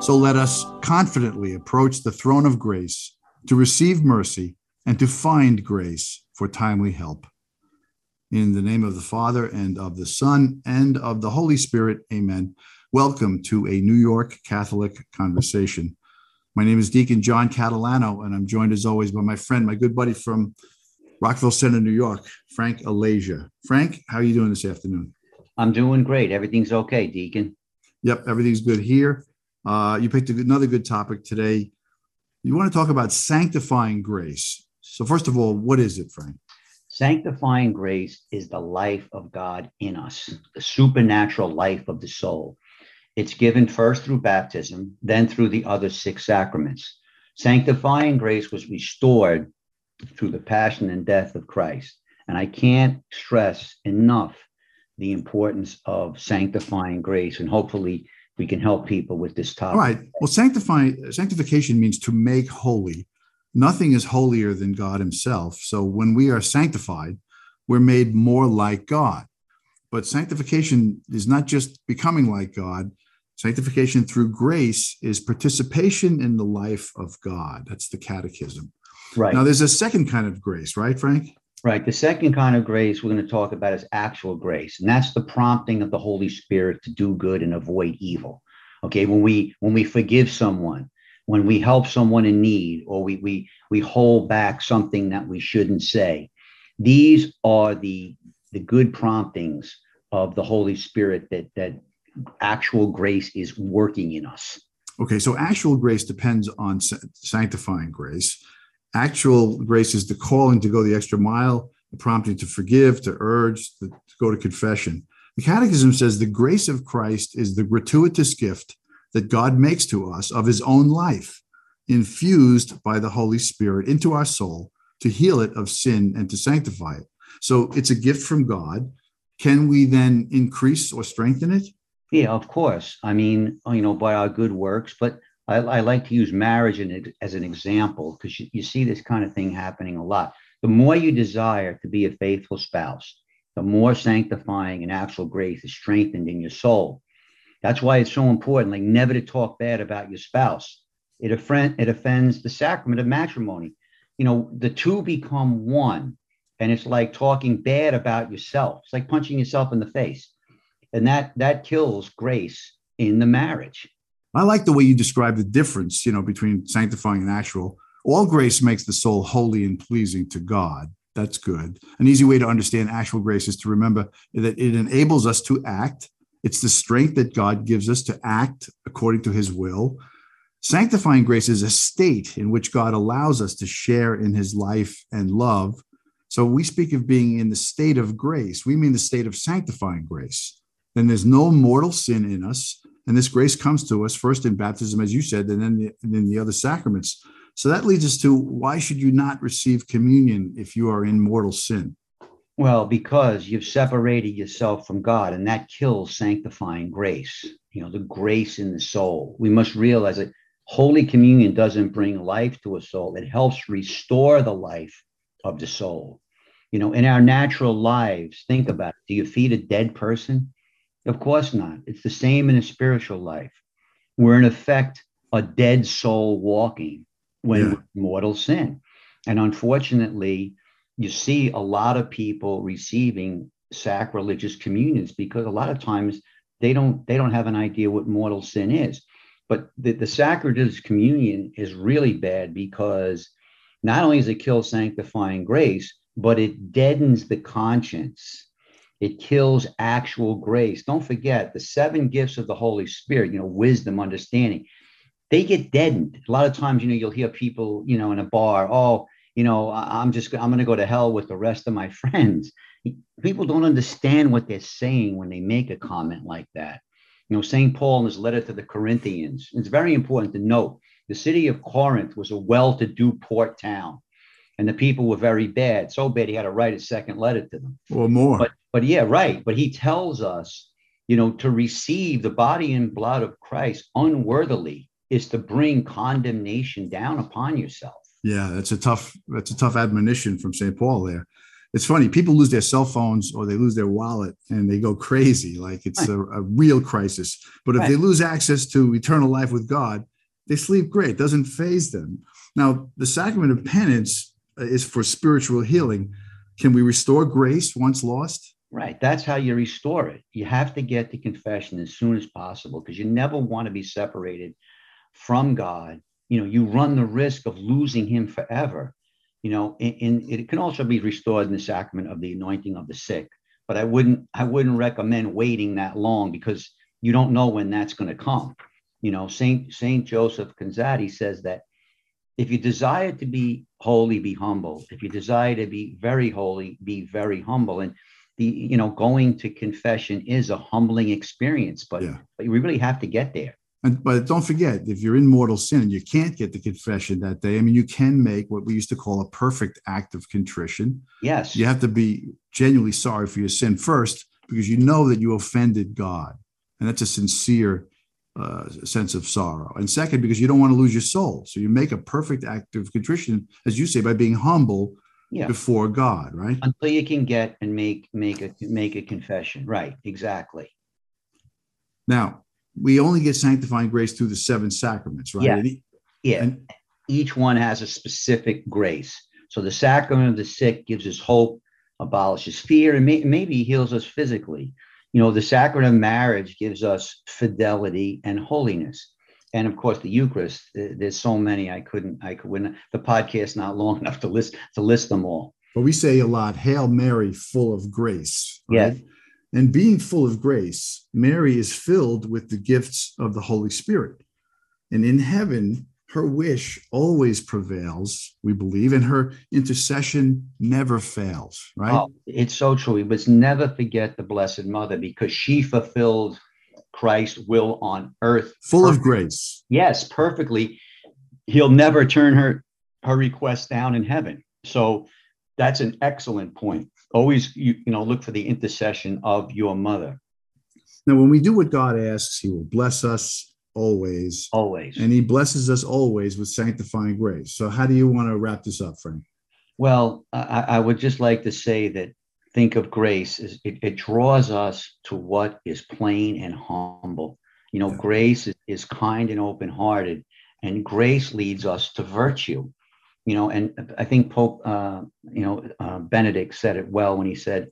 So let us confidently approach the throne of grace to receive mercy and to find grace for timely help. In the name of the Father and of the Son and of the Holy Spirit, amen. Welcome to a New York Catholic conversation. My name is Deacon John Catalano, and I'm joined as always by my friend, my good buddy from Rockville Centre, New York, Frank Alasia. Frank, how are you doing this afternoon? I'm doing great. Everything's okay, Deacon. Yep, everything's good here. Uh, you picked another good topic today. You want to talk about sanctifying grace. So, first of all, what is it, Frank? Sanctifying grace is the life of God in us, the supernatural life of the soul. It's given first through baptism, then through the other six sacraments. Sanctifying grace was restored through the passion and death of Christ. And I can't stress enough the importance of sanctifying grace. And hopefully, we can help people with this topic. All right. Well, sanctify, sanctification means to make holy. Nothing is holier than God Himself. So when we are sanctified, we're made more like God. But sanctification is not just becoming like God. Sanctification through grace is participation in the life of God. That's the catechism. Right. Now, there's a second kind of grace, right, Frank? Right. The second kind of grace we're going to talk about is actual grace, and that's the prompting of the Holy Spirit to do good and avoid evil. Okay, when we when we forgive someone, when we help someone in need, or we we we hold back something that we shouldn't say, these are the the good promptings of the Holy Spirit that that actual grace is working in us. Okay, so actual grace depends on sanctifying grace. Actual grace is the calling to go the extra mile, the prompting to forgive, to urge, to, to go to confession. The Catechism says the grace of Christ is the gratuitous gift that God makes to us of his own life, infused by the Holy Spirit into our soul to heal it of sin and to sanctify it. So it's a gift from God. Can we then increase or strengthen it? Yeah, of course. I mean, you know, by our good works, but I, I like to use marriage as an example because you, you see this kind of thing happening a lot. The more you desire to be a faithful spouse, the more sanctifying and actual grace is strengthened in your soul. That's why it's so important, like never to talk bad about your spouse. It, offend, it offends the sacrament of matrimony. You know, the two become one, and it's like talking bad about yourself. It's like punching yourself in the face, and that that kills grace in the marriage. I like the way you describe the difference, you know, between sanctifying and actual. All grace makes the soul holy and pleasing to God. That's good. An easy way to understand actual grace is to remember that it enables us to act. It's the strength that God gives us to act according to his will. Sanctifying grace is a state in which God allows us to share in his life and love. So we speak of being in the state of grace. We mean the state of sanctifying grace. Then there's no mortal sin in us. And this grace comes to us first in baptism, as you said, and then the, and then the other sacraments. So that leads us to why should you not receive communion if you are in mortal sin? Well, because you've separated yourself from God, and that kills sanctifying grace, you know, the grace in the soul. We must realize that Holy Communion doesn't bring life to a soul, it helps restore the life of the soul. You know, in our natural lives, think about it. Do you feed a dead person? Of course not. It's the same in a spiritual life. We're in effect a dead soul walking when yeah. mortal sin. And unfortunately, you see a lot of people receiving sacrilegious communions because a lot of times they don't they don't have an idea what mortal sin is. But the, the sacrilegious communion is really bad because not only does it kill sanctifying grace, but it deadens the conscience it kills actual grace. Don't forget the seven gifts of the Holy Spirit, you know, wisdom, understanding, they get deadened. A lot of times, you know, you'll hear people, you know, in a bar, oh, you know, I'm just, I'm going to go to hell with the rest of my friends. People don't understand what they're saying when they make a comment like that. You know, St. Paul in his letter to the Corinthians, it's very important to note the city of Corinth was a well to do port town and the people were very bad. So bad he had to write a second letter to them. Or more. But but yeah, right. But he tells us, you know, to receive the body and blood of Christ unworthily is to bring condemnation down upon yourself. Yeah, that's a tough that's a tough admonition from St. Paul there. it's funny people lose their cell phones or they lose their wallet and they go crazy like it's right. a, a, real crisis but if right. they lose access to eternal life with god they sleep great it doesn't faze them now the sacrament of penance is for spiritual healing can we restore grace once lost right. That's how you restore it. You have to get to confession as soon as possible because you never want to be separated from god. You know you run the risk of losing him forever you know and, it can also be restored in the sacrament of the anointing of the sick but i wouldn't i wouldn't recommend waiting that long because you don't know when that's going to come. You know saint saint joseph Konzati says that if you desire to be holy be humble. If you desire to be very holy be very humble. And the you know going to confession is a humbling experience but, yeah. but we really have to get there and, but don't forget, if you're in mortal sin and you can't get the confession that day, I mean, you can make what we used to call a perfect act of contrition. Yes. You have to be genuinely sorry for your sin first because you know that you offended God. And that's a sincere uh, sense of sorrow. And second, because you don't want to lose your soul. So you make a perfect act of contrition, as you say, by being humble yeah. before God, right? Until you can get and make make a make a confession. Right, exactly. Now, we only get sanctifying grace through the seven sacraments, right? Yeah. yeah. And, Each one has a specific grace. So the sacrament of the sick gives us hope, abolishes fear, and may, maybe heals us physically. You know, the sacrament of marriage gives us fidelity and holiness. And of course, the Eucharist. There's so many I couldn't. I could. When the podcast not long enough to list to list them all. But we say a lot, "Hail Mary, full of grace." Right? Yeah. And being full of grace, Mary is filled with the gifts of the Holy Spirit. And in heaven, her wish always prevails, we believe, and her intercession never fails, right? Oh, it's so true. We must never forget the Blessed Mother because she fulfilled Christ's will on earth. Full of grace. Yes, perfectly. He'll never turn her her request down in heaven. So that's an excellent point always you, you know look for the intercession of your mother now when we do what god asks he will bless us always always and he blesses us always with sanctifying grace so how do you want to wrap this up frank well i, I would just like to say that think of grace as it, it draws us to what is plain and humble you know yeah. grace is, is kind and open hearted and grace leads us to virtue you know, and I think Pope, uh, you know, uh, Benedict said it well when he said,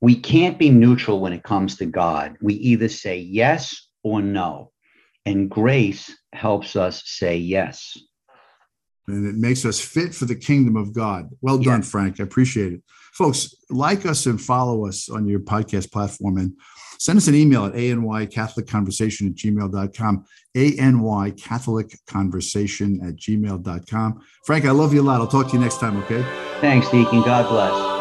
we can't be neutral when it comes to God. We either say yes or no. And grace helps us say yes. And it makes us fit for the kingdom of God. Well done, Frank. I appreciate it. Folks, like us and follow us on your podcast platform. And send us an email at anycatholicconversation at gmail.com, anycatholicconversation at gmail.com. Frank, I love you a lot. I'll talk to you next time, okay? Thanks, Deacon. God bless.